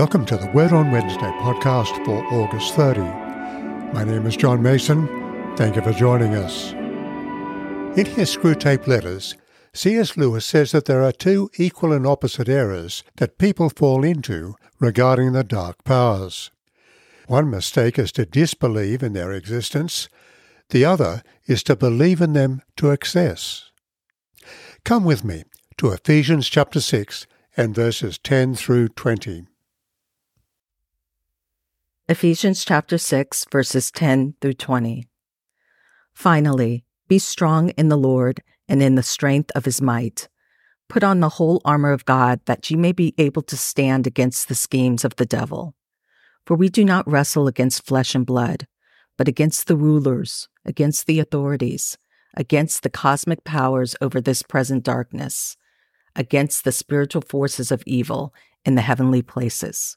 Welcome to the Word on Wednesday podcast for August 30. My name is John Mason. Thank you for joining us. In his Screwtape Letters, C.S. Lewis says that there are two equal and opposite errors that people fall into regarding the dark powers. One mistake is to disbelieve in their existence, the other is to believe in them to excess. Come with me to Ephesians chapter 6 and verses 10 through 20. Ephesians chapter 6, verses 10 through 20. Finally, be strong in the Lord and in the strength of his might. Put on the whole armor of God that ye may be able to stand against the schemes of the devil. For we do not wrestle against flesh and blood, but against the rulers, against the authorities, against the cosmic powers over this present darkness, against the spiritual forces of evil in the heavenly places.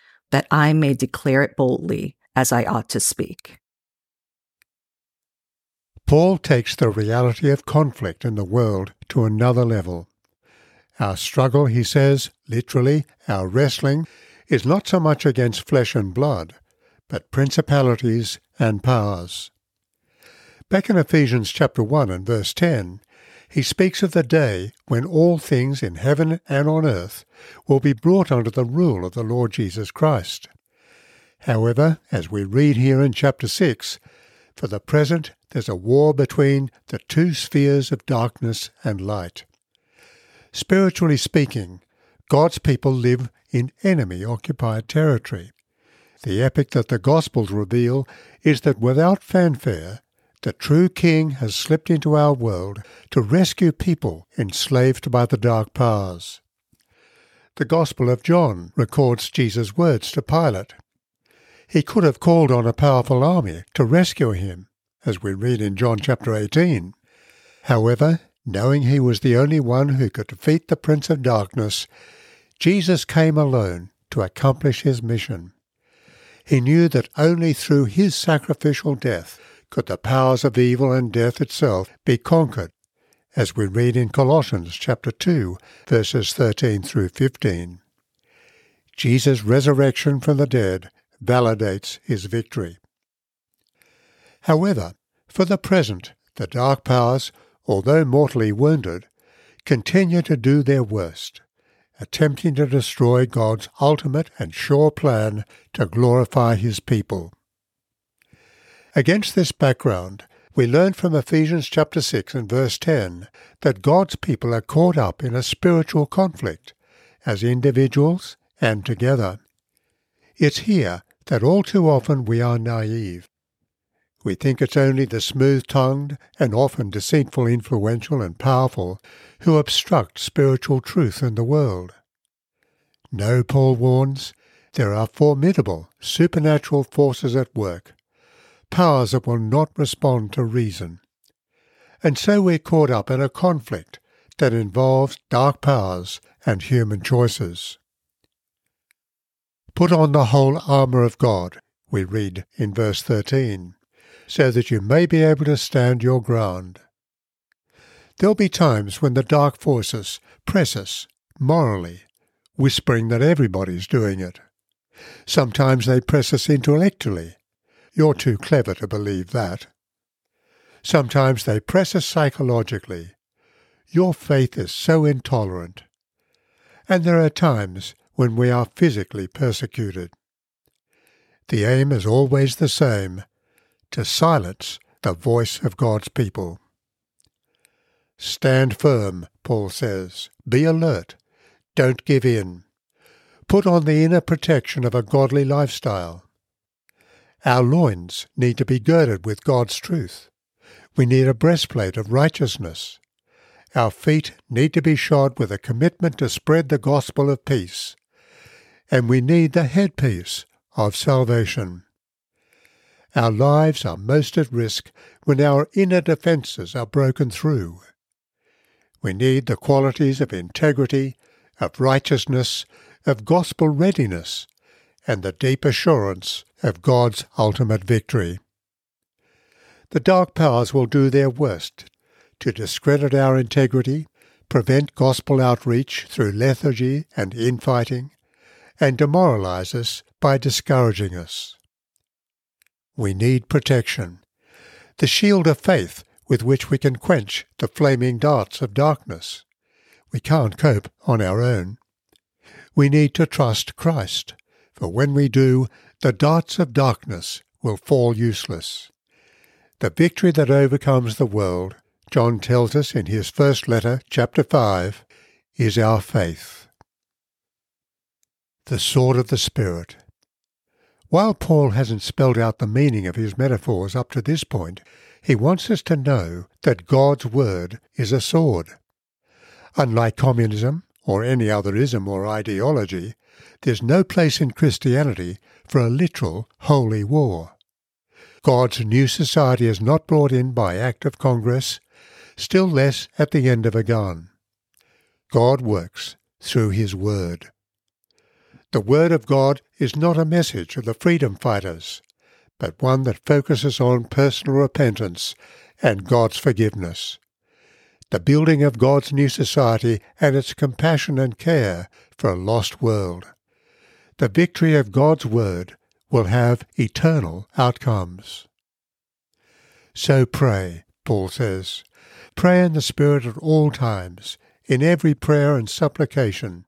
that I may declare it boldly as I ought to speak. Paul takes the reality of conflict in the world to another level. Our struggle, he says, literally, our wrestling, is not so much against flesh and blood, but principalities and powers. Back in Ephesians chapter 1 and verse 10, he speaks of the day when all things in heaven and on earth will be brought under the rule of the Lord Jesus Christ. However, as we read here in chapter 6, for the present there's a war between the two spheres of darkness and light. Spiritually speaking, God's people live in enemy occupied territory. The epic that the Gospels reveal is that without fanfare, the true King has slipped into our world to rescue people enslaved by the dark powers. The Gospel of John records Jesus' words to Pilate. He could have called on a powerful army to rescue him, as we read in John chapter 18. However, knowing he was the only one who could defeat the Prince of Darkness, Jesus came alone to accomplish his mission. He knew that only through his sacrificial death could the powers of evil and death itself be conquered, as we read in Colossians chapter 2, verses 13 through 15. Jesus' resurrection from the dead validates his victory. However, for the present, the dark powers, although mortally wounded, continue to do their worst, attempting to destroy God's ultimate and sure plan to glorify his people. Against this background, we learn from Ephesians chapter 6 and verse 10 that God's people are caught up in a spiritual conflict, as individuals and together. It's here that all too often we are naive. We think it's only the smooth tongued and often deceitful, influential, and powerful who obstruct spiritual truth in the world. No, Paul warns, there are formidable supernatural forces at work powers that will not respond to reason. And so we're caught up in a conflict that involves dark powers and human choices. Put on the whole armour of God, we read in verse 13, so that you may be able to stand your ground. There'll be times when the dark forces press us morally, whispering that everybody's doing it. Sometimes they press us intellectually, you're too clever to believe that. Sometimes they press us psychologically. Your faith is so intolerant. And there are times when we are physically persecuted. the aim is always the same to silence the voice of God's people. Stand firm, Paul says. Be alert. Don't give in. Put on the inner protection of a godly lifestyle. Our loins need to be girded with God's truth. We need a breastplate of righteousness. Our feet need to be shod with a commitment to spread the gospel of peace. And we need the headpiece of salvation. Our lives are most at risk when our inner defences are broken through. We need the qualities of integrity, of righteousness, of gospel readiness, and the deep assurance of God's ultimate victory. The dark powers will do their worst to discredit our integrity, prevent gospel outreach through lethargy and infighting, and demoralize us by discouraging us. We need protection, the shield of faith with which we can quench the flaming darts of darkness. We can't cope on our own. We need to trust Christ, for when we do, the darts of darkness will fall useless. The victory that overcomes the world, John tells us in his first letter, chapter 5, is our faith. The sword of the Spirit. While Paul hasn't spelled out the meaning of his metaphors up to this point, he wants us to know that God's Word is a sword. Unlike communism or any other ism or ideology, there's no place in Christianity for a literal holy war. God's new society is not brought in by act of Congress, still less at the end of a gun. God works through His Word. The Word of God is not a message of the freedom fighters, but one that focuses on personal repentance and God's forgiveness. The building of God's new society and its compassion and care for a lost world. The victory of God's Word will have eternal outcomes. So pray, Paul says. Pray in the Spirit at all times, in every prayer and supplication.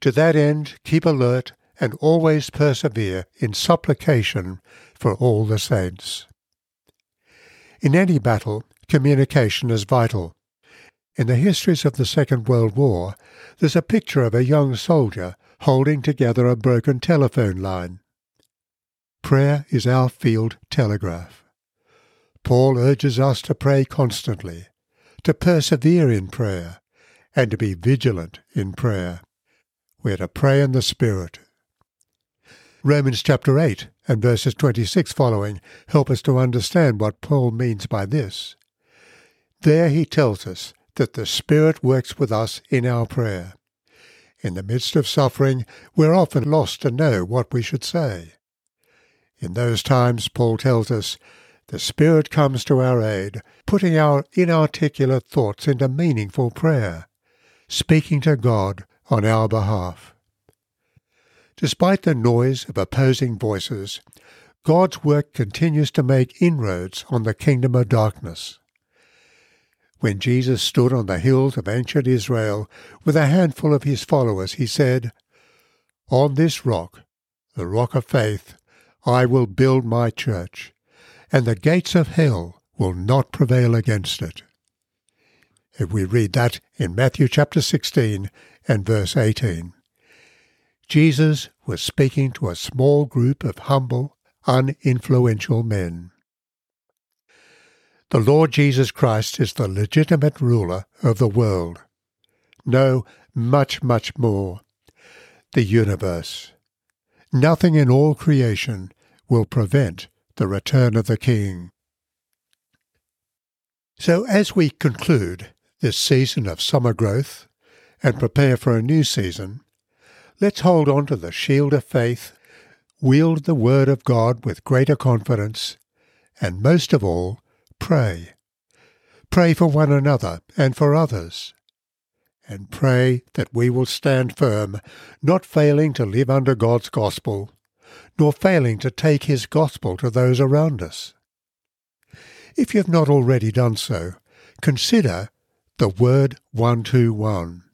To that end, keep alert and always persevere in supplication for all the saints. In any battle, communication is vital. In the histories of the Second World War, there's a picture of a young soldier holding together a broken telephone line. Prayer is our field telegraph. Paul urges us to pray constantly, to persevere in prayer, and to be vigilant in prayer. We're to pray in the Spirit. Romans chapter 8 and verses 26 following help us to understand what Paul means by this. There he tells us that the Spirit works with us in our prayer. In the midst of suffering, we're often lost to know what we should say. In those times, Paul tells us, the Spirit comes to our aid, putting our inarticulate thoughts into meaningful prayer, speaking to God on our behalf. Despite the noise of opposing voices, God's work continues to make inroads on the kingdom of darkness. When Jesus stood on the hills of ancient Israel with a handful of his followers, he said, On this rock, the rock of faith, I will build my church, and the gates of hell will not prevail against it. If we read that in Matthew chapter 16 and verse 18. Jesus was speaking to a small group of humble, uninfluential men. The Lord Jesus Christ is the legitimate ruler of the world. No, much, much more. The universe. Nothing in all creation will prevent the return of the King. So, as we conclude this season of summer growth and prepare for a new season, let's hold on to the shield of faith, wield the Word of God with greater confidence, and most of all, pray. Pray for one another and for others. And pray that we will stand firm, not failing to live under God's gospel, nor failing to take His gospel to those around us. If you have not already done so, consider the Word 121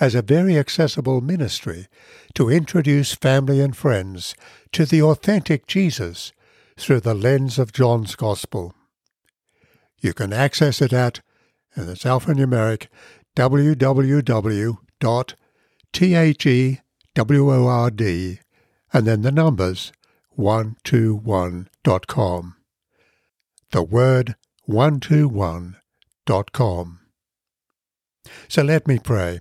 as a very accessible ministry to introduce family and friends to the authentic Jesus through the lens of John's Gospel. You can access it at, and it's alphanumeric, www.theword and then the numbers 121.com. The word 121.com. So let me pray.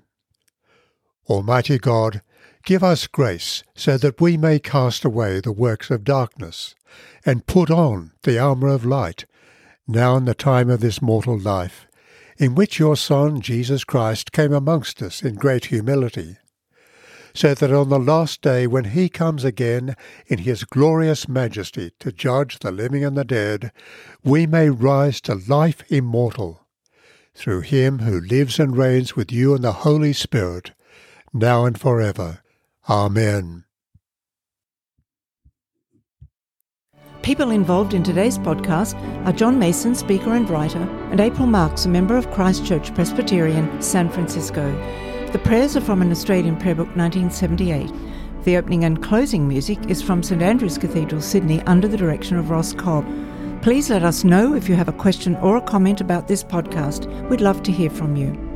Almighty God, give us grace so that we may cast away the works of darkness and put on the armour of light, now in the time of this mortal life, in which your Son Jesus Christ came amongst us in great humility, so that on the last day when he comes again in his glorious majesty to judge the living and the dead, we may rise to life immortal, through him who lives and reigns with you in the Holy Spirit, now and forever. Amen. People involved in today's podcast are John Mason, speaker and writer, and April Marks, a member of Christ Church Presbyterian, San Francisco. The prayers are from an Australian prayer book 1978. The opening and closing music is from St Andrew's Cathedral, Sydney, under the direction of Ross Cobb. Please let us know if you have a question or a comment about this podcast. We'd love to hear from you.